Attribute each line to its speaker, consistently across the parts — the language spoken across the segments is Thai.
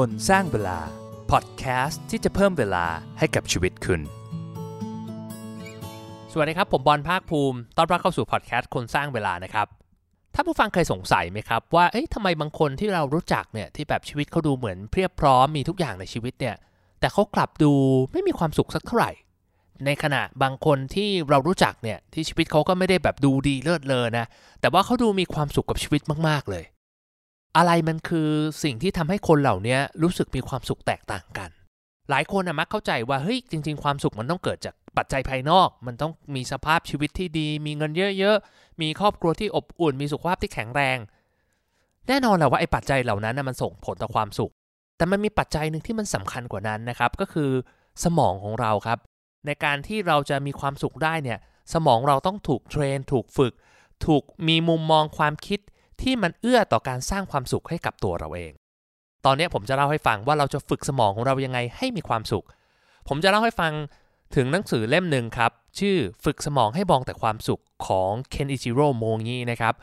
Speaker 1: คนสร้างเวลา พอดแคสต์ที่จะเพิ่มเวลาให้กับชีวิตคุณ
Speaker 2: สวัสดีครับ ผมบอลภาคภูมิ ต้อนรับเข้าสู่พอดแคสต์คนสร้างเวลานะครับ ถ้าผู้ฟังเคยสงสัยไหมครับ ว่า เอ๊ะทำไมบางคนที่เรารู้จักเนี่ย ที่แบบชีวิตเขาดูเหมือนเพียบพร้อมมีทุกอย่างในชีวิตเนี่ย แต่เขากลับดูไม่มีความสุขสักเท่าไหร่ ในขณะบางคนที่เรารู้จักเนี่ย ที่ชีวิตเขาก็ไม่ได้แบบดูดีเลิศเลอนะ แต่ว่าเขาดูมีความสุขกับชีวิตมาก ๆ เลย อะไรมันคือสิ่งที่ทำให้คนเหล่านี้รู้สึกมีความสุขแตกต่างกัน หลายคนมักเข้าใจว่าเฮ้ยจริง ๆ ความสุขมันต้องเกิดจากปัจจัยภายนอก มันต้องมีสภาพชีวิตที่ดี มีเงินเยอะๆ มีครอบครัวที่อบอุ่น มีสุขภาพที่แข็งแรง แน่นอนแหละว่าไอ้ปัจจัยเหล่านั้นมันส่งผลต่อความสุข แต่มันมีปัจจัยหนึ่งที่มันสำคัญกว่านั้นนะครับ ก็คือสมองของเราครับ ในการที่เราจะมีความสุขได้เนี่ย สมองเราต้องถูก train ถูกฝึก ถูกมีมุมมองความคิด ที่มันเอื้อต่อการสร้างความสุขให้กับตัวเราเอง ตอนนี้ผมจะเล่าให้ฟังว่าเราจะฝึกสมองของเรายังไงให้มีความสุข ผมจะเล่าให้ฟังถึงหนังสือเล่มหนึ่งครับ ชื่อฝึกสมองให้มองแต่ความสุขของเคนอิจิโร่โมงีนะครับ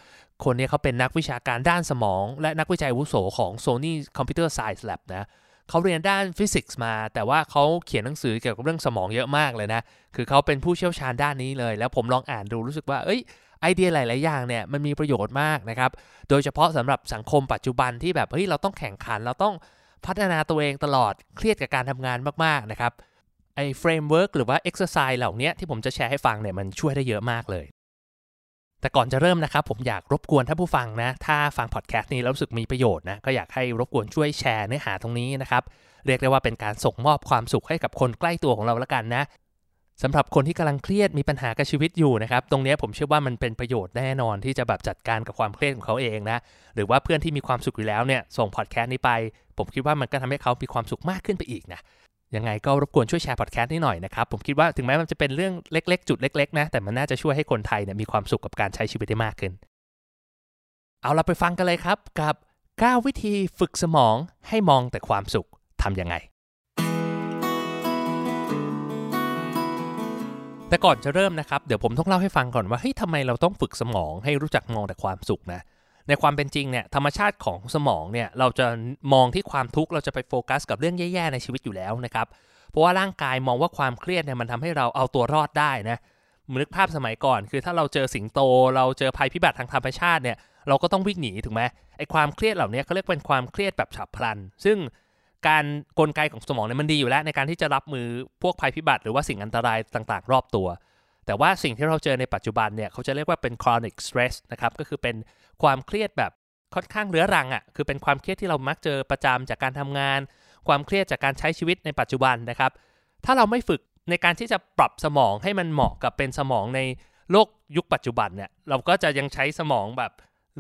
Speaker 2: คนนี้เขาเป็นนักวิชาการด้านสมอง และนักวิจัยอาวุโสของ Sony Computer Science Lab นะเขาเรียนด้านฟิสิกส์มา แต่ว่าเขาเขียนหนังสือเกี่ยวกับเรื่องสมองเยอะมากเลยนะ คือเขาเป็นผู้เชี่ยวชาญด้านนี้เลย แล้วผมลองอ่านดูรู้สึกว่า เอ้ย ไอเดียหลาย ๆ อย่างเนี่ยมันมีประโยชน์มากนะครับ โดยเฉพาะสำหรับสังคมปัจจุบันที่แบบเฮ้ยเราต้องแข่งขันเราต้องพัฒนาตัวเองตลอดเครียดกับการทำงานมาก ๆ นะครับไอ้ framework หรือว่า exercise เหล่านี้ที่ผมจะแชร์ให้ฟังเนี่ยมันช่วยได้เยอะมากเลย แต่ก่อนจะเริ่มนะครับ ผมอยากรบกวนท่านผู้ฟังนะ ถ้าฟังพอดแคสต์นี้แล้วรู้สึกมีประโยชน์นะก็อยากให้รบกวนช่วยแชร์เนื้อหาตรงนี้นะครับเรียกได้ว่าเป็นการส่งมอบความสุขให้กับคนใกล้ตัวของเราล้วกันนะ สำหรับคนที่กำลังเครียดมีปัญหากับชีวิตอยู่นะครับ ตรงนี้ผมเชื่อว่ามันเป็นประโยชน์แน่นอนที่จะแบบจัดการกับความเครียดของเขาเองนะ หรือว่าเพื่อนที่มีความสุขอยู่แล้วเนี่ยส่งพอดแคสต์นี้ไป ผมคิดว่ามันก็ทำให้เขามีความสุขมากขึ้นไปอีกนะยังไงก็รบกวนช่วยแชร์พอดแคสต์นี้หน่อยนะครับ ผมคิดว่าถึงแม้มันจะเป็นเรื่องเล็ก ๆ จุดเล็ก ๆ นะ แต่มันน่าจะช่วยให้คนไทยเนี่ยมีความสุขกับการใช้ชีวิตได้มากขึ้น เอาเราไปฟังกันเลยครับกับ 9 วิธีฝึกสมองให้มองแต่ความสุขทำยังไง แต่ก่อนจะเริ่มนะครับเดี๋ยวผมต้องเล่าให้ฟังก่อนว่าเฮ้ยทำไมเราต้องฝึกสมองให้รู้จักมองแต่ความสุขนะในความเป็นจริงเนี่ยธรรมชาติของสมองเนี่ยเราจะมองที่ความทุกข์เราจะไปโฟกัสกับเรื่องแย่ๆในชีวิตอยู่แล้วนะครับเพราะว่าร่างกายมองว่าความเครียดเนี่ยมันทำให้เราเอาตัวรอดได้นะนึกภาพสมัยก่อน คือถ้าเราเจอสิงโต เราเจอภัยพิบัติทางธรรมชาติเนี่ยเราก็ต้องวิ่งหนีถูกไหมไอ้ความเครียดเหล่านี้เขาเรียกเป็นความเครียดแบบฉับพลัน ซึ่ง การกลไกของสมองเนี่ยมันดีอยู่แล้ว ในการที่จะรับมือพวกภัยพิบัติ หรือว่าสิ่งอันตรายต่างๆ รอบตัว แต่ว่าสิ่งที่เราเจอในปัจจุบันเนี่ยเขาจะเรียกว่าเป็น chronic stress นะครับก็คือเป็นความเครียดแบบค่อนข้างเรื้อรังอะ่ะคือเป็นความเครียดที่เรามักเจอประจำจากการทำงาน ความเครียดจากการใช้ชีวิตในปัจจุบันนะครับ ถ้าเราไม่ฝึกในการที่จะปรับสมองให้มันเหมาะกับเป็นสมองในโลกยุคปัจจุบันเนี่ยเราก็จะยังใช้สมองแบบ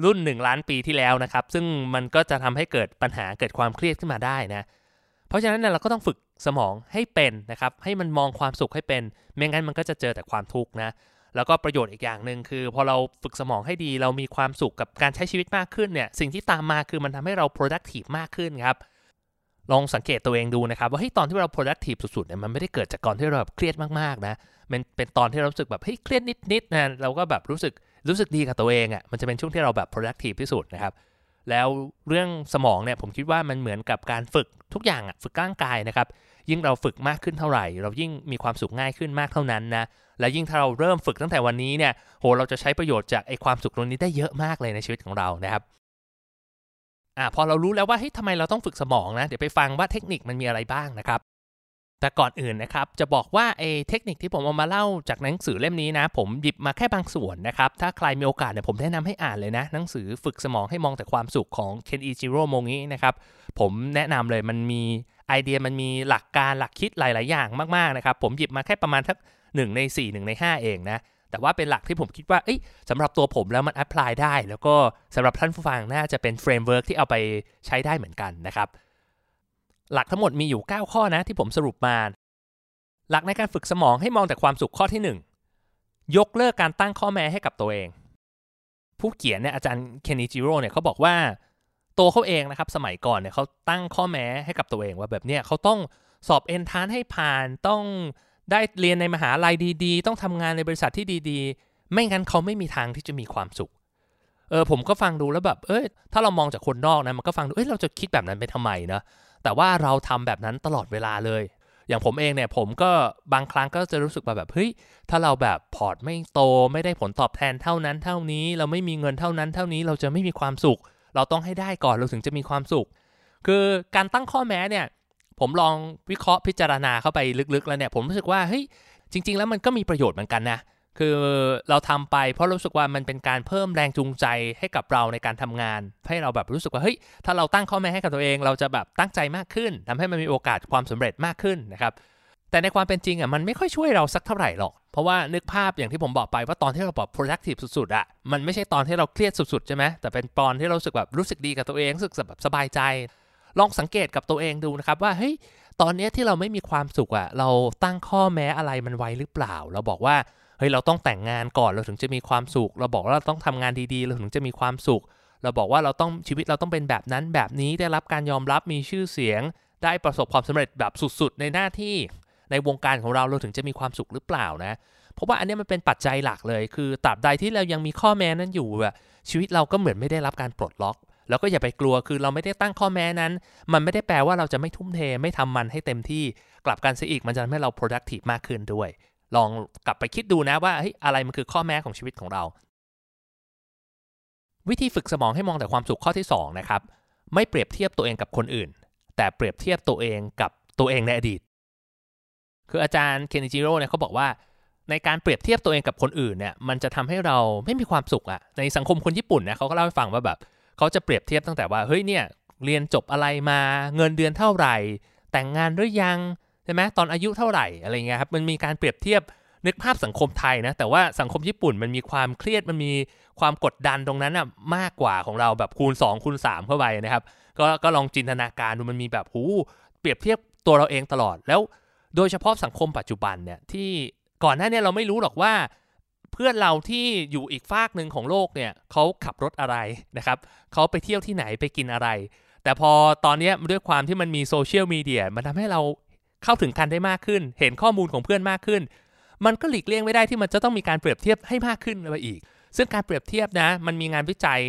Speaker 2: รุ่น 1 ล้านปีที่แล้วนะครับ ซึ่งมันก็จะทำให้เกิดปัญหาเกิดความเครียดขึ้นมาได้นะ เพราะฉะนั้นเราก็ต้องฝึกสมองให้เป็นนะครับ ให้มันมองความสุขให้เป็นไม่งั้นมันก็จะเจอแต่ความทุกข์นะแล้วก็ประโยชน์อีกอย่างหนึ่งคือ พอเราฝึกสมองให้ดีเรามีความสุขกับการใช้ชีวิตมากขึ้นเนี่ยสิ่งที่ตามมาคือมันทำให้เรา productive มากขึ้นครับลองสังเกตตัวเองดูนะครับ ว่าเฮ้ยตอนที่เรา productive สุดๆเนี่ยมันไม่ได้เกิดจากก่อนที่เราแบบเครียดมากๆนะมันเป็นตอนที่เรารู้สึกแบบเฮ้ยเครียดนิดๆนะเราก็แบบรู้สึก รู้สึกดีกับตัวเองอะ่ะมันจะเป็นช่วงที่เราแบบ productive ที่สุดนะครับ แล้วเรื่องสมองเนี่ยผมคิดว่ามันเหมือนกับการฝึกทุกอย่างอะ่ะฝึกร่างกายนะครับ ยิ่งเราฝึกมากขึ้นเท่าไหร่ เรายิ่งมีความสุขง่ายขึ้นมากเท่านั้นนะและยิ่งถ้าเราเริ่มฝึกตั้งแต่วันนี้เนี่ยโหเราจะใช้ประโยชน์จากไอ้ความสุขตรงนี้ได้เยอะมากเลยในชีวิตของเรานะครับอ่าพอเรารู้แล้วว่าเฮ้ยทำไมเราต้องฝึกสมองนะเดี๋ยวไปฟังว่าเทคนิคมันมีอะไรบ้างนะครับ แต่ก่อนอื่นนะครับ จะบอกว่าไอ้เทคนิคที่ผมเอามาเล่าจากหนังสือเล่มนี้นะ ผมหยิบมาแค่บางส่วนนะครับ ถ้าใครมีโอกาสเนี่ยผมแนะนำให้อ่านเลยนะ หนังสือฝึกสมองให้มองแต่ความสุขของเคนอิจิโร่โมงินะครับ ผมแนะนำเลยมันมีไอเดียมันมีหลักการหลักคิดหลาย ๆ อย่างมาก ๆ นะครับ ผมหยิบมาแค่ประมาณทักหนึ่งใน4 1ใน 5 เองนะ แต่ว่าเป็นหลักที่ผมคิดว่าเอ้ยสำหรับตัวผมแล้วมัน apply ได้ แล้วก็สำหรับท่านผู้ฟังน่าจะเป็น framework ที่เอาไปใช้ได้เหมือนกันนะครับ หลักทั้งหมดมีอยู่ 9 ข้อนะที่ผมสรุปมา หลักในการฝึกสมองให้มองแต่ความสุขข้อที่ 1 ยกเลิกการตั้งข้อแม้ให้กับตัวเอง ผู้เขียนเนี่ยอาจารย์เคนนิจิโร่เนี่ยเขาบอกว่าตัวเขาเองนะครับสมัยก่อนเนี่ยเขาตั้งข้อแม้ให้กับตัวเองว่าแบบเนี้ยเขาต้องสอบเอนทานให้ผ่านต้องได้เรียนในมหาลัยดีๆ ต้องทำงานในบริษัทที่ดีๆ ไม่งั้นเขาไม่มีทางที่จะมีความสุข เออผมก็ฟังดูแล้วแบบ เอ้ยถ้าเรามองจากคนนอกนะมันก็ฟังดู เอ้ยเราจะคิดแบบนั้นไปทำไมนะ แต่ว่าเราทำแบบนั้นตลอดเวลาเลย อย่างผมเองเนี่ยผมก็บางครั้งก็จะรู้สึกแบบเฮ้ยถ้าเราแบบพอร์ตไม่โตไม่ได้ผลตอบแทนเท่านั้นเท่านี้ เราไม่มีเงินเท่านั้นเท่านี้เราจะไม่มีความสุข เราต้องให้ได้ก่อนเราถึงจะมีความสุข คือการตั้งข้อแม้เนี่ยผมลองวิเคราะห์พิจารณาเข้าไปลึกๆแล้วเนี่ยผมรู้สึกว่าเฮ้ยจริง ๆ แล้วมันก็มีประโยชน์เหมือนกันนะ คือเราทำไปเพราะรู้สึกว่ามันเป็นการเพิ่มแรงจูงใจให้กับเราในการทำงาน ให้เราแบบรู้สึกว่าเฮ้ยถ้าเราตั้งข้อแม้ให้กับตัวเอง เราจะแบบตั้งใจมากขึ้นทำให้มันมีโอกาสความสำเร็จมากขึ้นนะครับแต่ในความเป็นจริงอะมันไม่ค่อยช่วยเราสักเท่าไหร่หรอก เพราะว่านึกภาพอย่างที่ผมบอกไปว่าตอนที่เราแบบ productive สุดๆอะมันไม่ใช่ตอนที่เราเครียดสุดๆใช่ไหมแต่เป็นตอนที่เราสึกแบบรู้สึกดีกับตัวเองรู้สึกแบบสบายใจ ลองสังเกตกับตัวเองดูนะครับว่าเฮ้ยตอนนี้ที่เราไม่มีความสุขอะเราตั้งข้อแม้อะไรมันไว้หรือเปล่า เราบอกว่า เฮ้ยเราต้องแต่งงานก่อนเราถึงจะมีความสุข เราบอกว่าเราต้องทำงานดีๆ เราถึงจะมีความสุข เราบอกว่าเราต้องชีวิตเราต้องเป็นแบบนั้นแบบนี้ได้รับการยอมรับมีชื่อเสียง ได้ประสบความสำเร็จแบบสุดๆ ในหน้าที่ในวงการของเราเราถึงจะมีความสุขหรือเปล่านะ เพราะว่าอันนี้มันเป็นปัจจัยหลักเลย คือตราบใดที่เรายังมีข้อแม้นั้นอยู่อะชีวิตเราก็เหมือนไม่ได้รับการปลดล็อก แล้วก็อย่าไปกลัวคือเราไม่ได้ตั้งข้อแม้นั้น มันไม่ได้แปลว่าเราจะไม่ทุ่มเทไม่ทำมันให้เต็มที่ กลับกันซะอีกมันจะทำให้เรา productive มากขึ้นด้วย ลองกลับไปคิดดูนะว่าอะไรมันคือข้อแม้ของชีวิตของเรา วิธีฝึกสมองให้มองแต่ความสุขข้อที่2นะครับไม่เปรียบเทียบตัวเองกับคนอื่น แต่เปรียบเทียบตัวเองกับตัวเองในอดีต คืออาจารย์เคนจิโร่เนี่ยเขาบอกว่า ในการเปรียบเทียบตัวเองกับคนอื่นเนี่ยมันจะทำให้เราไม่มีความสุขอะในสังคมคนญี่ปุ่นเนี่ยเขาก็เล่าให้ฟังว่าแบบเขาจะเปรียบเทียบตั้งแต่ว่าเฮ้ยเนี่ยเรียนจบอะไรมาเงินเดือนเท่าไหร่ แต่งงานหรือยัง ช่ไหมตอนอายุเท่าไหร่อะไรเงี้ยครับมันมีการเปรียบเทียบนึกภาพสังคมไทยนะ แต่ว่าสังคมญี่ปุ่นมันมีความเครียดมันมีความกดดันตรงนั้นอะมากกว่าของเราแบบคูณ 2 คูณ 3 เข้าไปนะครับ ก็ก็ลองจินตนาการดูมันมีแบบหูเปรียบเทียบตัวเราเองตลอด แล้วโดยเฉพาะสังคมปัจจุบันเนี่ยที่ก่อนหน้านี้เราไม่รู้หรอกว่า เพื่อนเราที่อยู่อีกฝากหนึ่งของโลกเนี่ยเขาขับรถอะไรนะครับเขาไปเที่ยวที่ไหนไปกินอะไร แต่พอตอนนี้ด้วยความที่มันมีโซเชียลมีเดียมันทำให้เรา เข้าถึงกันได้มากขึ้น เห็นข้อมูลของเพื่อนมากขึ้น มันก็หลีกเลี่ยงไม่ได้ที่มันจะต้องมีการเปรียบเทียบให้มากขึ้นไปอีก ซึ่งการเปรียบเทียบนะ มันมีงานวิจัย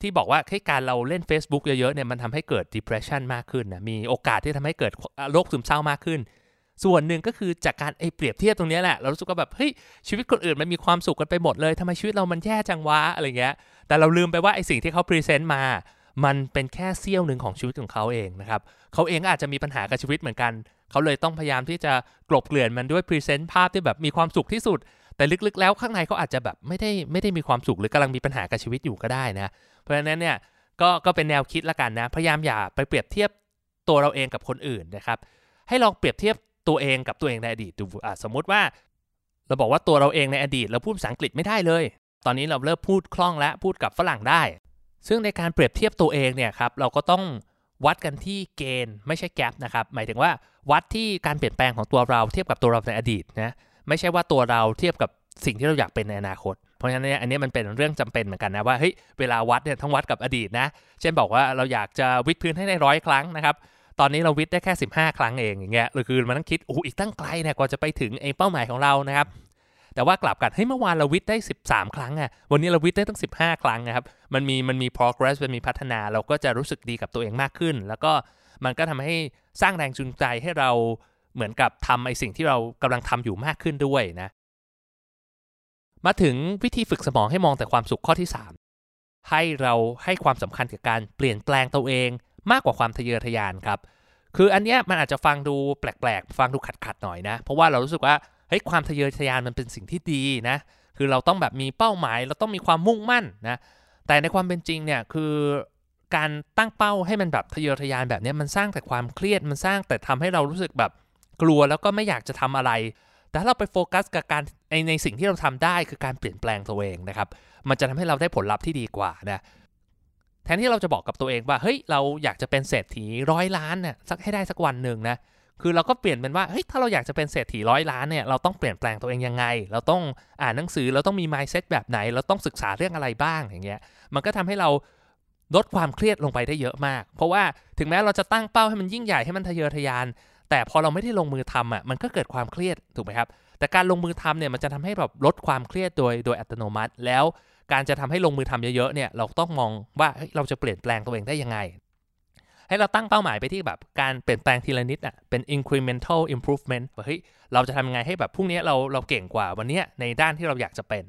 Speaker 2: ที่บอกว่าให้การเราเล่น Facebook เยอะๆเนี่ยมันทำให้เกิด depression มากขึ้นนะมีโอกาสที่ทำให้เกิดโรคซึมเศร้ามากขึ้น ส่วนหนึ่งก็คือจากการไอเปรียบเทียบตรงนี้แหละ เรารู้สึกว่าแบบเฮ้ยชีวิตคนอื่นมันมีความสุขกันไปหมดเลยทำไมชีวิตเรามันแย่จังวะอะไรเงี้ย แต่เราลืมไปว่าไอสิ่งที่เขา present มา มันเป็นแค่เสี้ยวหนึ่งของชีวิตของเขาเองนะครับเขาเองอาจจะมีปัญหากับชีวิตเหมือนกัน เขาเลยต้องพยายามที่จะกลบเกลื่อนมันด้วย present ภาพที่แบบมีความสุขที่สุด แต่ลึกๆ แล้วข้างในเขาอาจจะแบบไม่ได้ไม่ได้มีความสุขหรือกำลังมีปัญหากับชีวิตอยู่ก็ได้นะ เพราะฉะนั้นเนี่ยก็ก็เป็นแนวคิดละกันนะ พยายามอย่าไปเปรียบเทียบตัวเราเองกับคนอื่นนะครับ ให้ลองเปรียบเทียบตัวเองกับตัวเองในอดีตดูสมมุติว่า เราบอกว่าตัวเราเองในอดีตเราพูดภาษาอังกฤษไม่ได้เลย ตอนนี้เราเริ่มพูดคล่องและพูดกับฝรั่งได้ ซึ่งในการเปรียบเทียบตัวเองเนี่ยครับเราก็ต้องวัดกันที่เกณฑ์ไม่ใช่แกลนะครับ หมายถึงว่า วัดที่การเปลี่ยนแปลงของตัวเราเทียบกับตัวเราในอดีตนะไม่ใช่ว่าตัวเราเทียบกับสิ่งที่เราอยากเป็นในอนาคต เพราะฉะนั้นเนี่ยอันนี้มันเป็นเรื่องจำเป็นเหมือนกันนะว่าเฮ้ยเวลาวัดเนี่ยต้องวัดกับอดีตนะ เช่นบอกว่าเราอยากจะวิดพื้นให้ได้ร้อยครั้งนะครับตอนนี้เราวิดได้แค่ 15 ครั้งเองอย่างเงี้ยหรือคือมันต้องคิดโอ้อีกตั้งไกลเนี่ยกว่าจะไปถึงไอ้เป้าหมายของเรานะครับแต่ว่ากลับกันเฮ้ยเมื่อวานเราวิทได้ 13 ครั้งอะวันนี้เราวิทได้ตั้ง 15 ครั้งนะครับ มันมีมันมี progress มันมีพัฒนา เราก็จะรู้สึกดีกับตัวเองมากขึ้น แล้วก็ มันก็ทำให้สร้างแรงจูงใจให้เราเหมือนกับทำไอสิ่งที่เรากำลังทำอยู่มากขึ้นด้วยนะ มาถึงวิธีฝึกสมองให้มองแต่ความสุขข้อที่ 3 ให้เราให้ความสำคัญกับการเปลี่ยนแปลงตัวเองมากกว่าความทะเยอทะยานครับ คืออันเนี้ยมันอาจจะฟังดูแปลกๆ ฟังดูขัดๆหน่อยนะ เพราะว่าเรารู้สึกว่าเฮ้ยความทะเยอทะยานมันเป็นสิ่งที่ดีนะ คือเราต้องแบบมีเป้าหมาย เราต้องมีความมุ่งมั่นนะ แต่ในความเป็นจริงเนี่ยคือ การตั้งเป้าให้มันแบบทะเยอทะยานแบบนี้มันสร้างแต่ความเครียดมันสร้างแต่ทำให้เรารู้สึกแบบกลัวแล้วก็ไม่อยากจะทำอะไร แต่ถ้าเราไปโฟกัสกับการในในสิ่งที่เราทำได้คือการเปลี่ยนแปลงตัวเองนะครับ มันจะทำให้เราได้ผลลัพธ์ที่ดีกว่านะแทนที่เราจะบอกกับตัวเองว่าเฮ้ยเราอยากจะเป็นเศรษฐีร้อยล้านเนี่ยสักให้ได้สักวันหนึ่งนะคือเราก็เปลี่ยนเป็นว่าเฮ้ยถ้าเราอยากจะเป็นเศรษฐีร้อยล้านเนี่ยเราต้องเปลี่ยนแปลงตัวเองยังไง เราต้องอ่านหนังสือเราต้องมี mindset แบบไหน เราต้องศึกษาเรื่องอะไรบ้างอย่างเงี้ยมันก็ทำให้เรา ลดความเครียดลงไปได้เยอะมาก เพราะว่าถึงแม้เราจะตั้งเป้าให้มันยิ่งใหญ่ให้มันทะเยอทะยาน แต่พอเราไม่ได้ลงมือทำอะมันก็เกิดความเครียดถูกไหมครับ แต่การลงมือทำเนี่ยมันจะทำให้แบบลดความเครียดโดยโดยอัตโนมัติ แล้วการจะทำให้ลงมือทำเยอะๆเนี่ยเราต้องมองว่าเราจะเปลี่ยนแปลงตัวเองได้ยังไง ให้เราตั้งเป้าหมายไปที่แบบการเปลี่ยนแปลงทีละนิดอะเป็น incremental improvement ว่าเฮ้ยเราจะทำยังไงให้แบบพรุ่งนี้เราเราเก่งกว่าวันนี้ในด้านที่เราอยากจะเป็น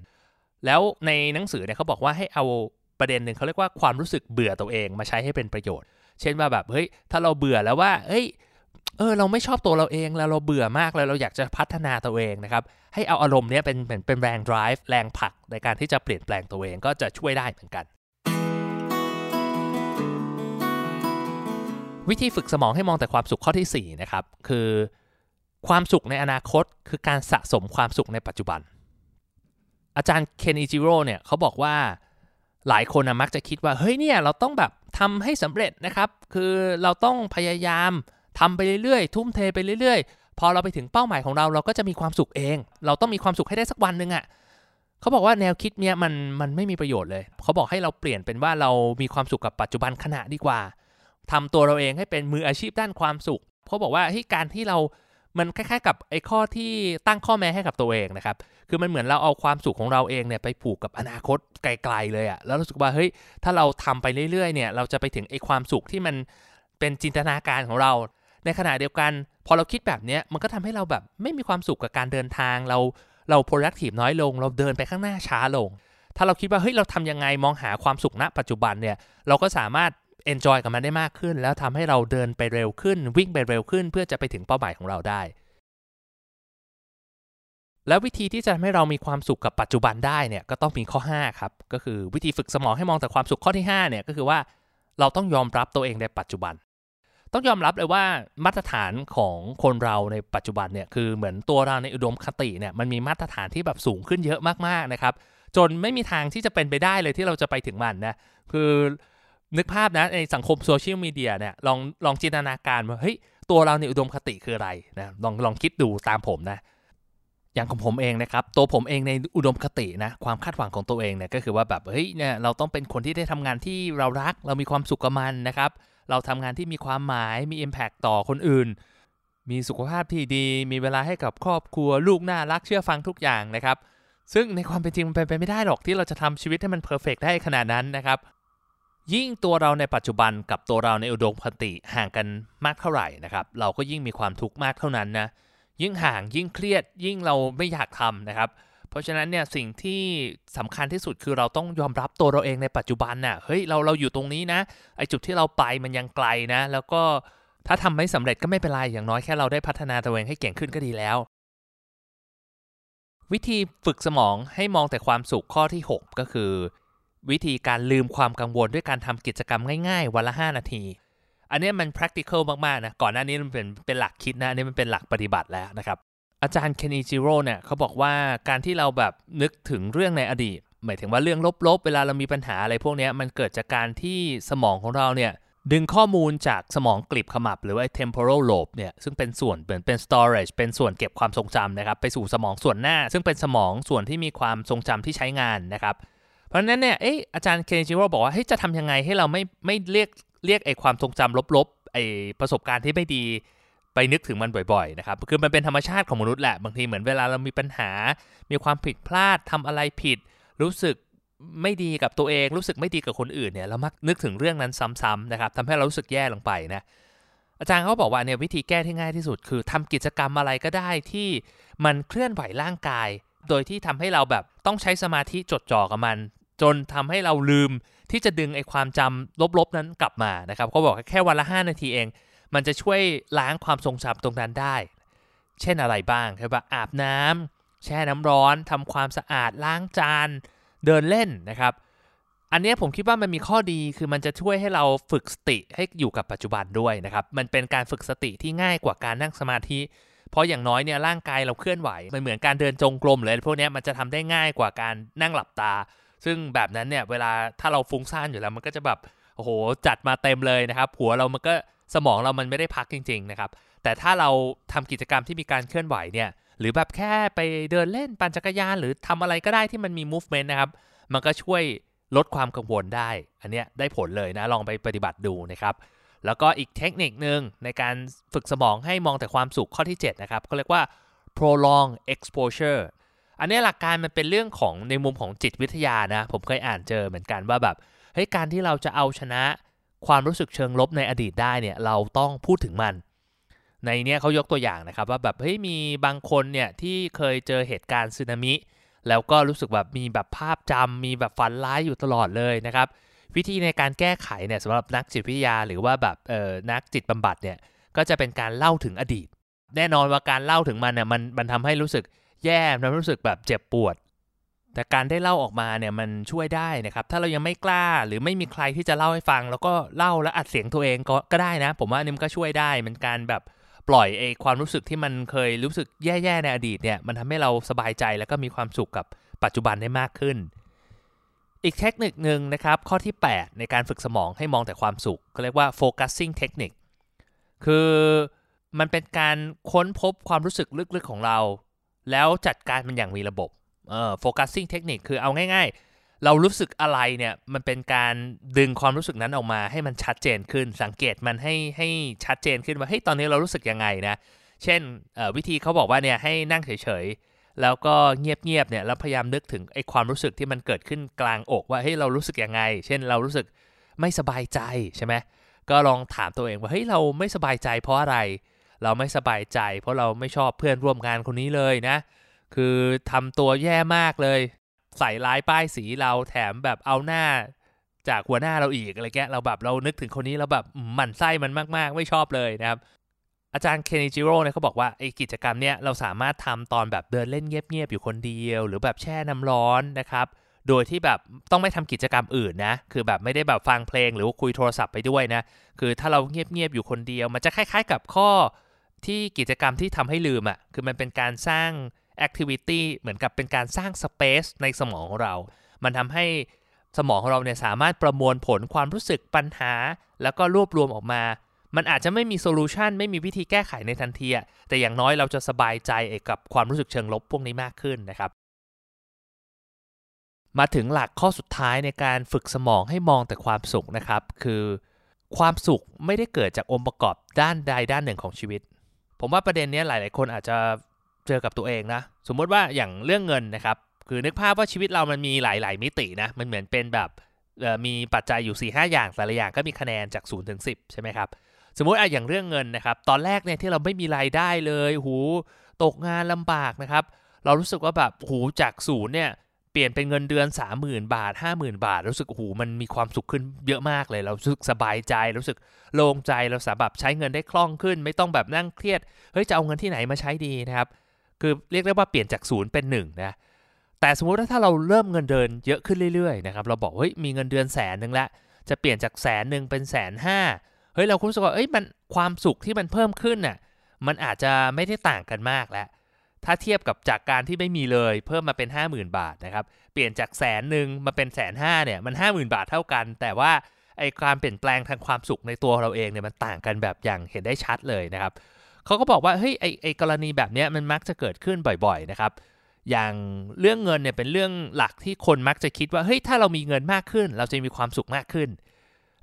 Speaker 2: แล้วในหนังสือเนี่ยเขาบอกว่าให้เอา ประเด็นหนึ่งเขาเรียกว่าความรู้สึกเบื่อตัวเองมาใช้ให้เป็นประโยชน์ เช่นว่าแบบเฮ้ยถ้าเราเบื่อแล้วว่าเฮ้ยเออเราไม่ชอบตัวเราเองแล้วเราเบื่อมากแล้วเราอยากจะพัฒนาตัวเองนะครับให้เอาอารมณ์นี้เป็นเป็นเป็นแรง drive แรงผลักในการที่จะเปลี่ยนแปลงตัวเองก็จะช่วยได้เหมือนกัน วิธีฝึกสมองให้มองแต่ความสุขข้อที่4นะครับคือความสุขในอนาคตคือการสะสมความสุขในปัจจุบัน อาจารย์เคนอิจิโร่เนี่ยเขาบอกว่า หลายคนมักจะคิดว่าเฮ้ยเนี่ยเราต้องแบบทำให้สำเร็จนะครับ คือเราต้องพยายามทำไปเรื่อยๆ ทุ่มเทไปเรื่อยๆ พอเราไปถึงเป้าหมายของเราเราก็จะมีความสุขเอง เราต้องมีความสุขให้ได้สักวันหนึ่งอะ่ะเขาบอกว่าแนวคิดเนี้ยมันมันไม่มีประโยชน์เลย เขาบอกให้เราเปลี่ยนเป็นว่าเรามีความสุขกับปัจจุบันขณะดีกว่าทำตัวเราเองให้เป็นมืออาชีพด้านความสุข เขาบอกว่าให้การที่เรา มันคล้ายๆ กับไอ้ข้อที่ตั้งข้อแม้ให้กับตัวเองนะครับ คือมันเหมือนเราเอาความสุขของเราเองเนี่ยไปผูกกับอนาคตไกลๆเลยอะแล้วรู้สึกว่าเฮ้ยถ้าเราทำไปเรื่อยๆเนี่ยเราจะไปถึงไอ้ความสุขที่มันเป็นจินตนาการของเรา ในขณะเดียวกัน พอเราคิดแบบนี้มันก็ทำให้เราแบบไม่มีความสุขกับการเดินทางเราเรา productive น้อยลง เราเดินไปข้างหน้าช้าลง ถ้าเราคิดว่าเฮ้ยเราทำยังไงมองหาความสุขณปัจจุบันเนี่ยเราก็สามารถ enjoy กับมันได้มากขึ้น แล้วทำให้เราเดินไปเร็วขึ้น วิ่งไปเร็วขึ้น เพื่อจะไปถึงเป้าหมายของเราได้ แล้ววิธีที่จะทำให้เรามีความสุขกับปัจจุบันได้เนี่ยก็ต้องมีข้อ 5 ครับ ก็คือวิธีฝึกสมองให้มองแต่ความสุขข้อที่5เนี่ยก็คือว่าเราต้องยอมรับตัวเองในปัจจุบัน ต้องยอมรับเลยว่ามาตรฐานของคนเราในปัจจุบันเนี่ยคือเหมือนตัวเราในอุดมคติเนี่ยมันมีมาตรฐานที่แบบสูงขึ้นเยอะมากๆนะครับจนไม่มีทางที่จะเป็นไปได้เลยที่เราจะไปถึงมันนะคือ นึกภาพนะในสังคมโซเชียลมีเดียเนี่ยลองลองจินตนาการว่าเฮ้ยตัวเราในอุดมคติคืออะไรนะลองลองคิดดูตามผมนะอย่างของผมเองนะครับตัวผมเองในอุดมคตินะความคาดหวังของตัวเองเนี่ยก็คือว่าแบบเฮ้ยเนี่ยเราต้องเป็นคนที่ได้ทำงานที่เรารัก เรามีความสุขกับมันนะครับ เราทำงานที่มีความหมายมี Impact ต่อคนอื่น มีสุขภาพที่ดี มีเวลาให้กับครอบครัวลูกน่ารักเชื่อฟังทุกอย่างนะครับ ซึ่งในความเป็นจริงมันเป็นไปไม่ได้หรอกที่เราจะทำชีวิตให้มันเพอร์เฟกได้ขนาดนั้นนะครับ ยิ่งตัวเราในปัจจุบันกับตัวเราในอุดมคติห่างกันมากเท่าไหร่นะครับ เราก็ยิ่งมีความทุกข์มากเท่านั้นนะยิ่งห่างยิ่งเครียดยิ่งเราไม่อยากทำนะครับ เพราะฉะนั้นเนี่ยสิ่งที่สำคัญที่สุดคือเราต้องยอมรับตัวเราเองในปัจจุบันน่ะเฮ้ยเราเราอยู่ตรงนี้นะไอจุดที่เราไปมันยังไกลนะ แล้วก็ถ้าทำไม่สำเร็จก็ไม่เป็นไรอย่างน้อยแค่เราได้พัฒนาตัวเองให้เก่งขึ้นก็ดีแล้ว วิธีฝึกสมองให้มองแต่ความสุขข้อที่ 6 ก็คือ วิธีการลืมความกังวลด้วยการทำกิจกรรมง่ายๆ วันละ 5 นาที อันนี้มัน practical มากๆนะ ก่อนหน้านี้มันเป็นเป็นหลักคิดนะ อันนี้มันเป็นหลักปฏิบัติแล้วนะครับ อาจารย์เคนอิจิโร่เนี่ยเขาบอกว่าการที่เราแบบนึกถึงเรื่องในอดีต หมายถึงว่าเรื่องลบๆ เวลาเรามีปัญหาอะไรพวกนี้มันเกิดจากการที่สมองของเราเนี่ยดึงข้อมูลจากสมองกลีบขมับหรือว่า temporal lobe เนี่ยซึ่งเป็นส่วนเหมือนเป็น storage เป็นส่วนเก็บความทรงจำนะครับ ไปสู่สมองส่วนหน้า ซึ่งเป็นสมองส่วนที่มีความทรงจำที่ใช้งานนะครับ เพราะฉะนั้นเนี่ยเอออาจารย์เคนจิโร่บอกว่าเฮ้ยจะทำยังไงให้เราไม่ไม่เรียกเรียกไอ้ความทรงจำลบๆไอ้ประสบการณ์ที่ไม่ดีไปนึกถึงมันบ่อยๆนะครับคือมันเป็นธรรมชาติของมนุษย์แหละบางทีเหมือนเวลาเรามีปัญหา มีความผิดพลาดทำอะไรผิด รู้สึกไม่ดีกับตัวเอง รู้สึกไม่ดีกับคนอื่นเนี่ยเรามักนึกถึงเรื่องนั้นซ้ำๆนะครับทำให้เรารู้สึกแย่ลงไปนะอาจารย์เขาบอกว่าเนี่ยวิธีแก้ที่ง่ายที่สุด คือทำกิจกรรมอะไรก็ได้ที่มันเคลื่อนไหวร่างกาย โดยที่ทำให้เราแบบต้องใช้สมาธิจดจ่อกับมัน จนทำให้เราลืมที่จะดึงไอ้ความจำลบๆนั้นกลับมานะครับเขาบอกแค่วันละ 5 นาทีเอง มันจะช่วยล้างความทรงจำตรงนั้นได้ เช่นอะไรบ้างครับว่าอาบน้ำแช่น้ำร้อนทำความสะอาดล้างจาน เดินเล่นนะครับ อันนี้ผมคิดว่ามันมีข้อดีคือมันจะช่วยให้เราฝึกสติให้อยู่กับปัจจุบันด้วยนะครับ มันเป็นการฝึกสติที่ง่ายกว่าการนั่งสมาธิเพราะอย่างน้อยเนี่ยร่างกายเราเคลื่อนไหว มันเหมือนการเดินจงกรมเลยพวกนี้มันจะทำได้ง่ายกว่าการนั่งหลับตา ซึ่งแบบนั้นเนี่ยเวลาถ้าเราฟุ้งซ่านอยู่แล้วมันก็จะแบบโอ้โหจัดมาเต็มเลยนะครับ หัวเรามันก็สมองเรามันไม่ได้พักจริง ๆ นะครับ แต่ถ้าเราทำกิจกรรมที่มีการเคลื่อนไหวเนี่ย หรือแบบแค่ไปเดินเล่นปั่นจักรยาน หรือทำอะไรก็ได้ที่มันมี movement นะครับ มันก็ช่วยลดความกังวลได้ อันเนี้ยได้ผลเลยนะ ลองไปปฏิบัติดูนะครับ แล้วก็อีกเทคนิคหนึ่งในการฝึกสมองให้มองแต่ความสุขข้อที่ 7 นะครับเขาเรียกว่า prolong exposure อันนี้หลักการมันเป็นเรื่องของในมุมของจิตวิทยานะ ผมเคยอ่านเจอเหมือนกันว่าแบบเฮ้ยการที่เราจะเอาชนะความรู้สึกเชิงลบในอดีตได้เนี่ยเราต้องพูดถึงมัน ในเนี้ยเขายกตัวอย่างนะครับว่าแบบเฮ้ยมีบางคนเนี่ยที่เคยเจอเหตุการณ์สึนามิ แล้วก็รู้สึกแบบมีแบบภาพจำมีแบบฝันร้ายอยู่ตลอดเลยนะครับวิธีในการแก้ไขเนี่ยสำหรับนักจิตวิทยาหรือว่าแบบเออนักจิตบำบัดเนี่ยก็จะเป็นการเล่าถึงอดีต แน่นอนว่าการเล่าถึงมันเนี่ยมันมันทำให้รู้สึก แย่มันรู้สึกแบบเจ็บปวด แต่การได้เล่าออกมาเนี่ยมันช่วยได้นะครับ ถ้าเรายังไม่กล้าหรือไม่มีใครที่จะเล่าให้ฟัง แล้วก็เล่าแล้วอัดเสียงตัวเองก็ก็ได้นะ ผมว่านี่มันก็ช่วยได้มันการแบบปล่อยไอ้ความรู้สึกที่มันเคยรู้สึกแย่ๆในอดีตเนี่ยมันทำให้เราสบายใจแล้วก็มีความสุขกับปัจจุบันได้มากขึ้น อีกเทคนิคหนึ่งนะครับ ข้อที่ 8 ในการฝึกสมองให้มองแต่ความสุขเขาเรียกว่า focusing technique คือมันเป็นการค้นพบความรู้สึกลึกๆของเรา แล้วจัดการมันอย่างมีระบบเอ่อ focusing technique คือเอาง่าย ๆ เรารู้สึกอะไรเนี่ยมันเป็นการดึงความรู้สึกนั้นออกมาให้มันชัดเจนขึ้น สังเกตมันให้ให้ชัดเจนขึ้นว่าเฮ้ยตอนนี้เรารู้สึกยังไงนะเช่นวิธีเขาบอกว่าเนี่ยให้นั่งเฉยๆแล้วก็เงียบๆเนี่ยแล้วพยายามนึกถึงไอ้ความรู้สึกที่มันเกิดขึ้นกลางอกว่าเฮ้ยเรารู้สึกยังไง เช่นเรารู้สึกไม่สบายใจใช่ไหมก็ลองถามตัวเองว่าเฮ้ยเราไม่สบายใจเพราะอะไร เราไม่สบายใจ เพราะเราไม่ชอบเพื่อนร่วมงานคนนี้เลยนะ คือทำตัวแย่มากเลย ใส่ร้ายป้ายสีเราแถมแบบเอาหน้าจากหัวหน้าเราอีกอะไรแกเราแบบเรานึกถึงคนนี้เราแบบหมั่นไส้มันมากๆ ไม่ชอบเลยนะครับ อาจารย์เคนิจิโร่เนี่ยเขาบอกว่าไอ้กิจกรรมเนี้ยเราสามารถทำตอนแบบเดินเล่นเงียบๆอยู่คนเดียว หรือแบบแช่น้ำร้อนนะครับโดยที่แบบต้องไม่ทำกิจกรรมอื่นนะ คือแบบไม่ได้แบบฟังเพลงหรือคุยโทรศัพท์ไปด้วยนะ คือถ้าเราเงียบๆอยู่คนเดียว มันจะคล้ายๆกับข้อ ที่กิจกรรมที่ทำให้ลืมอะ่ะคือมันเป็นการสร้าง activity เหมือนกับเป็นการสร้าง space ในสมองของเรา มันทำให้สมองของเราเนี่ยสามารถประมวลผลความรู้สึกปัญหา แล้วก็รวบรวมออกมา มันอาจจะไม่มีโซลูชันไม่มีวิธีแก้ไขในทันทีแต่อย่างน้อยเราจะสบายใจกับความรู้สึกเชิงลบพวกนี้มากขึ้นนะครับ มาถึงหลักข้อสุดท้ายในการฝึกสมองให้มองแต่ความสุขนะครับ คือ ความสุขไม่ได้เกิดจากองค์ประกอบด้านใดด้านหนึ่งของชีวิต ผมว่าประเด็นนี้หลาย ๆ คนอาจจะเจอกับตัวเองนะ สมมติว่าอย่างเรื่องเงินนะครับ คือนึกภาพว่าชีวิตเรามันมีหลาย ๆ มิตินะ มันเหมือนเป็นแบบมีปัจจัยอยู่4ีหอย่างแต่ละอย่างก็มีคะแนนจาก0ถึง10ใช่ไหมครับ สมมติอะอย่างเรื่องเงินนะครับ ตอนแรกเนี่ยที่เราไม่มีรายได้เลย หู ตกงานลำบากนะครับ เรารู้สึกว่าแบบหูจากศูนย์เนี่ย ปลี่ยนเป็นเงินเดือน 30,000 บาท 50,000 บาท รู้สึกหูมันมีความสุขขึ้นเยอะมากเลย เรารู้สึกสบายใจ รู้สึกโล่งใจเราสามารถใช้เงินได้คล่องขึ้น ไม่ต้องแบบนั่งเครียดเฮ้ยจะเอาเงินที่ไหนมาใช้ดีนะครับคือเรียกได้ว่าเปลี่ยนจากศูนย์เป็นหนึ่งนะแต่สมมติว่าถ้าเราเริ่มเงินเดือนเยอะขึ้นเรื่อยๆนะครับเราบอกเฮ้ยมีเงินเดือนแสนหนึ่งละจะเปลี่ยนจากแสนหนึ่งเป็นแสนห้าเฮ้ยเรารู้สึกว่าเอ้ยมันความสุขที่มันเพิ่มขึ้นน่ะมันอาจจะไม่ได้ต่างกันมากแล้ว ถ้าเทียบกับจากการที่ไม่มีเลย เพิ่มมาเป็น 50,000 บาทนะครับเปลี่ยนจากแสนหนึ่งมาเป็นแสนห้าเนี่ยมัน 50,000 บาทเท่ากัน แต่ว่าไอการเปลี่ยนแปลงทางความสุขในตัวเราเองเนี่ยมันต่างกันแบบอย่างเห็นได้ชัดเลยนะครับเขาก็บอกว่าเฮ้ยไอไอกรณีแบบนี้มันมักจะเกิดขึ้นบ่อยๆนะครับอย่างเรื่องเงินเนี่ยเป็นเรื่องหลักที่คนมักจะคิดว่าเฮ้ยถ้าเรามีเงินมากขึ้น เราจะมีความสุขมากขึ้น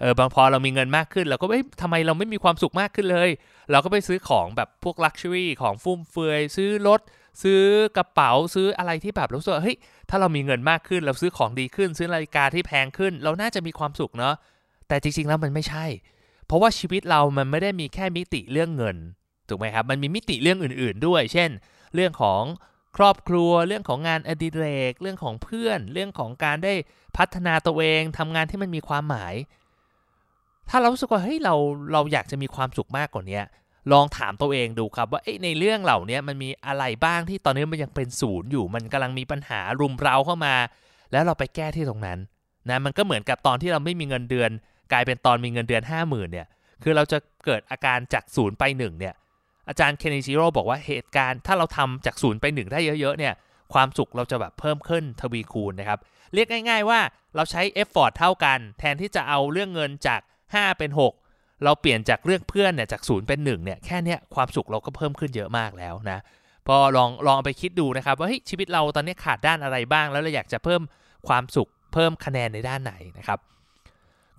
Speaker 2: เออบางพอเรามีเงินมากขึ้นเราก็เฮ้ยทำไมเราไม่มีความสุขมากขึ้นเลย เราก็ไปซื้อของแบบพวก luxury ของฟุ่มเฟือยซื้อรถซื้อกระเป๋าซื้ออะไรที่แบบรู้สึกเฮ้ยถ้าเรามีเงินมากขึ้นเราซื้อของดีขึ้น ซื้อนาฬิกาที่แพงขึ้น เราน่าจะมีความสุขเนาะแต่จริงๆแล้วมันไม่ใช่ เพราะว่าชีวิตเรามันไม่ได้มีแค่มิติเรื่องเงินถูกไหมครับมันมีมิติเรื่องอื่น ๆด้วย เช่น เรื่องของครอบครัวเรื่องของงานอดิเรก เรื่องของเพื่อน เรื่องของการได้พัฒนาตัวเองทำงานที่มันมีความหมาย ถ้าเราสึกว่าเฮ้ยเราเราอยากจะมีความสุขมากกว่านี้ลองถามตัวเองดูครับว่าในเรื่องเหล่านี้มันมีอะไรบ้างที่ตอนนี้มันยังเป็นศูนย์อยู่ มันกำลังมีปัญหารุมเร้าเข้ามา แล้วเราไปแก้ที่ตรงนั้นนะมันก็เหมือนกับตอนที่เราไม่มีเงินเดือน กลายเป็นตอนมีเงินเดือน 5 0,000เนี่ยคือเราจะเกิดอาการจากศูนย์ไป1เนี่ยอาจารย์เคนนิจิโร่บอกว่าเหตุการณ์ถ้าเราทำจากศูนย์ไปหนึ่งได้เยอะๆเนี่ยความสุขเราจะแบบเพิ่มขึ้นทวีคูณนะครับเรียกง่าย ๆ ว่าเราใช้เอฟฟอร์ตเท่ากัน แทนที่จะเอาเรื่องเงินจาก 5 เป็น 6 เราเปลี่ยนจากเรื่องเพื่อนเนี่ยจากศูนย์เป็น1เนี่ยแค่เนี้ยความสุขเราก็เพิ่มขึ้นเยอะมากแล้วนะพอลองลองไปคิดดูนะครับว่าชีวิตเราตอนนี้ขาดด้านอะไรบ้าง แล้วเราอยากจะเพิ่มความสุขเพิ่มคะแนนในด้านไหนนะครับ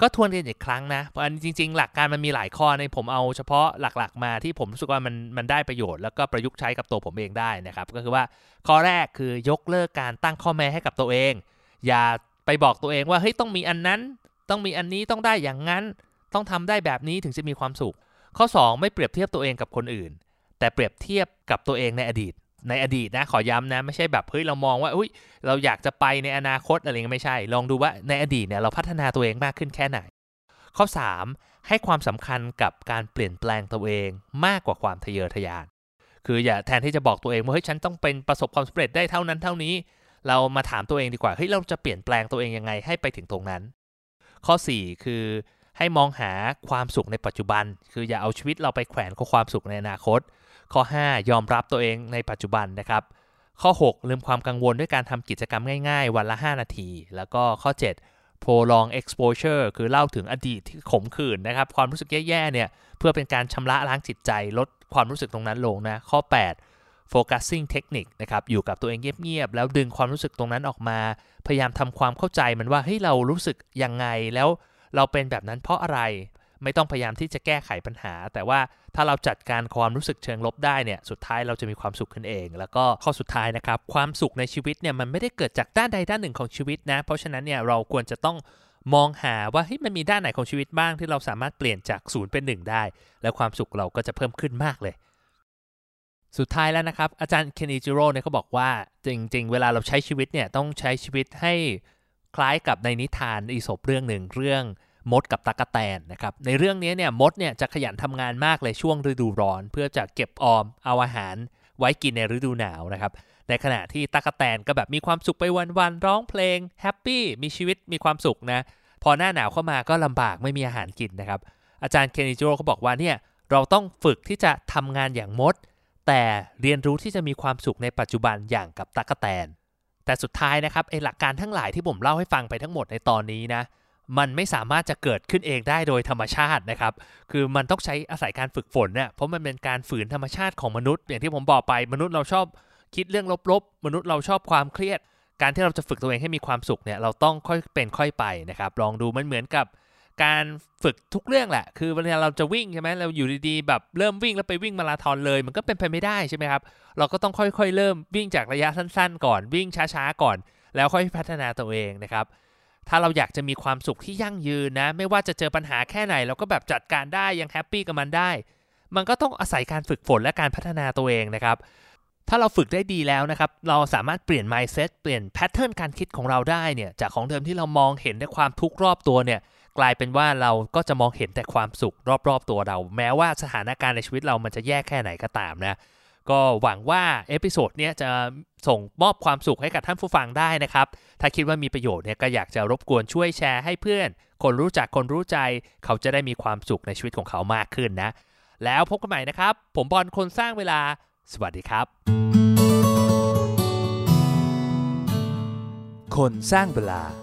Speaker 2: ก็ทวนกันอีกครั้งนะเพราะจริง ๆ หลักการมันมีหลายข้อในผมเอาเฉพาะหลักๆ มาที่ผมรู้สึกว่ามันมันได้ประโยชน์แล้วก็ประยุกต์ใช้กับตัวผมเองได้นะครับ ก็คือว่าข้อแรกคือยกเลิกการตั้งข้อแม้ให้กับตัวเอง อย่าไปบอกตัวเองว่าเฮ้ยต้องมีอันนั้น ต้องมีอันนี้ต้องได้อย่างนั้นต้องทำได้แบบนี้ถึงจะมีความสุข ข้อ 2 ไม่เปรียบเทียบตัวเองกับคนอื่น แต่เปรียบเทียบกับตัวเองในอดีต ในอดีตนะขอย้ำนะ ไม่ใช่แบบเฮ้ยเรามองว่าอุ้ยเราอยากจะไปในอนาคตอะไรเงี้ยไม่ใช่ ลองดูว่าในอดีตเนี่ยเราพัฒนาตัวเองมากขึ้นแค่ไหน ข้อ 3 ให้ความสำคัญกับการเปลี่ยนแปลงตัวเองมากกว่าความทะเยอทะยาน คืออย่าแทนที่จะบอกตัวเองว่าเฮ้ยฉันต้องเป็นประสบความสำเร็จได้เท่านั้นเท่านี้ เรามาถามตัวเองดีกว่าเฮ้ยเราจะเปลี่ยนแปลงตัวเองยังไงให้ไปถึงตรงนั้น ข้อ 4 คือให้มองหาความสุขในปัจจุบัน คืออย่าเอาชีวิตเราไปแขวนกับความสุขในอนาคต ข้อ 5 ยอมรับตัวเองในปัจจุบันนะครับ ข้อ 6 ลืมความกังวลด้วยการทำกิจกรรมง่ายๆ วันละ 5 นาที แล้วก็ข้อ 7 prolong exposure คือเล่าถึงอดีตที่ขมขื่นนะครับ ความรู้สึกแย่ๆเนี่ยเพื่อเป็นการชำระล้างจิตใจลดความรู้สึกตรงนั้นลงนะข้อ 8 focusing technique นะครับอยู่กับตัวเองเงียบๆแล้วดึงความรู้สึกตรงนั้นออกมา พยายามทำความเข้าใจมันว่าเฮ้ยเรารู้สึกยังไงแล้วเราเป็นแบบนั้นเพราะอะไร ไม่ต้องพยายามที่จะแก้ไขปัญหา แต่ว่าถ้าเราจัดการความรู้สึกเชิงลบได้เนี่ยสุดท้ายเราจะมีความสุขขึ้นเอง แล้วก็ข้อสุดท้ายนะครับความสุขในชีวิตเนี่ยมันไม่ได้เกิดจากด้านใดด้านหนึ่งของชีวิตนะเพราะฉะนั้นเนี่ยเราควรจะต้องมองหาว่าเฮ้ยมันมีด้านไหนของชีวิตบ้างที่เราสามารถเปลี่ยนจากศูนย์เป็นหนึ่งได้ แล้วความสุขเราก็จะเพิ่มขึ้นมากเลย สุดท้ายแล้วนะครับ อาจารย์เคนอิจิโร่เนี่ยเขาบอกว่าจริง ๆ เวลาเราใช้ชีวิตเนี่ยต้องใช้ชีวิตให้คล้ายกับในนิทานอีสปเรื่องหนึ่งเรื่องมดกับตะกะแตนนะครับในเรื่องนี้เนี่ยมดเนี่ยจะขยันทำงานมากเลยช่วงฤดูร้อน เพื่อจะเก็บออมเอาอาหารไว้กินในฤดูหนาวนะครับในขณะที่ตะกะแตนก็แบบมีความสุขไปวันๆร้องเพลง happy มีชีวิตมีความสุขนะพอหน้าหนาวเข้ามาก็ลำบากไม่มีอาหารกินนะครับอาจารย์เคนนิโจเขาบอกว่าเนี่ยเราต้องฝึกที่จะทำงานอย่างมด แต่เรียนรู้ที่จะมีความสุขในปัจจุบันอย่างกับตั๊กแตน แต่สุดท้ายนะครับไอ้หลักการทั้งหลายที่ผมเล่าให้ฟังไปทั้งหมดในตอนนี้นะมันไม่สามารถจะเกิดขึ้นเองได้โดยธรรมชาตินะครับ คือมันต้องใช้อาศัยการฝึกฝนเนี่ย เพราะมันเป็นการฝืนธรรมชาติของมนุษย์ อย่างที่ผมบอกไปมนุษย์เราชอบคิดเรื่องลบๆ มนุษย์เราชอบความเครียด การที่เราจะฝึกตัวเองให้มีความสุขเนี่ย เราต้องค่อยเป็นค่อยไปนะครับ ลองดูมันเหมือนกับ การฝึกทุกเรื่องแหละ คือเวลาเราจะวิ่งใช่ไหมเราอยู่ดีๆแบบเริ่มวิ่งแล้วไปวิ่งมาราธอนเลย มันก็เป็นไปไม่ได้ใช่ไหมครับ เราก็ต้องค่อยๆ เริ่มวิ่งจากระยะสั้นๆ ก่อนวิ่งช้าๆก่อน แล้วค่อยพัฒนาตัวเองนะครับ ถ้าเราอยากจะมีความสุขที่ยั่งยืนนะ ไม่ว่าจะเจอปัญหาแค่ไหนเราก็แบบจัดการได้ยังแฮปปี้กับมันได้ มันก็ต้องอาศัยการฝึกฝนและการพัฒนาตัวเองนะครับถ้าเราฝึกได้ดีแล้วนะครับ เราสามารถเปลี่ยน mindset เปลี่ยน pattern การคิดของเราได้เนี่ย จากของเดิมที่เรามองเห็นแต่ความทุกข์รอบตัวเนี่ย กลายเป็นว่าเราก็จะมองเห็นแต่ความสุขรอบๆตัวเรา แม้ว่าสถานการณ์ในชีวิตเรามันจะแย่แค่ไหนก็ตามนะก็หวังว่า episode นี้จะส่งมอบความสุขให้กับท่านผู้ฟังได้นะครับ ถ้าคิดว่ามีประโยชน์เนี่ยก็อยากจะรบกวนช่วยแชร์ให้เพื่อน คนรู้จักคนรู้ใจ เขาจะได้มีความสุขในชีวิตของเขามากขึ้นนะ แล้วพบกันใหม่นะครับ ผมบอลคนสร้างเวลา สวัสดีครับ
Speaker 1: คนสร้างเวลา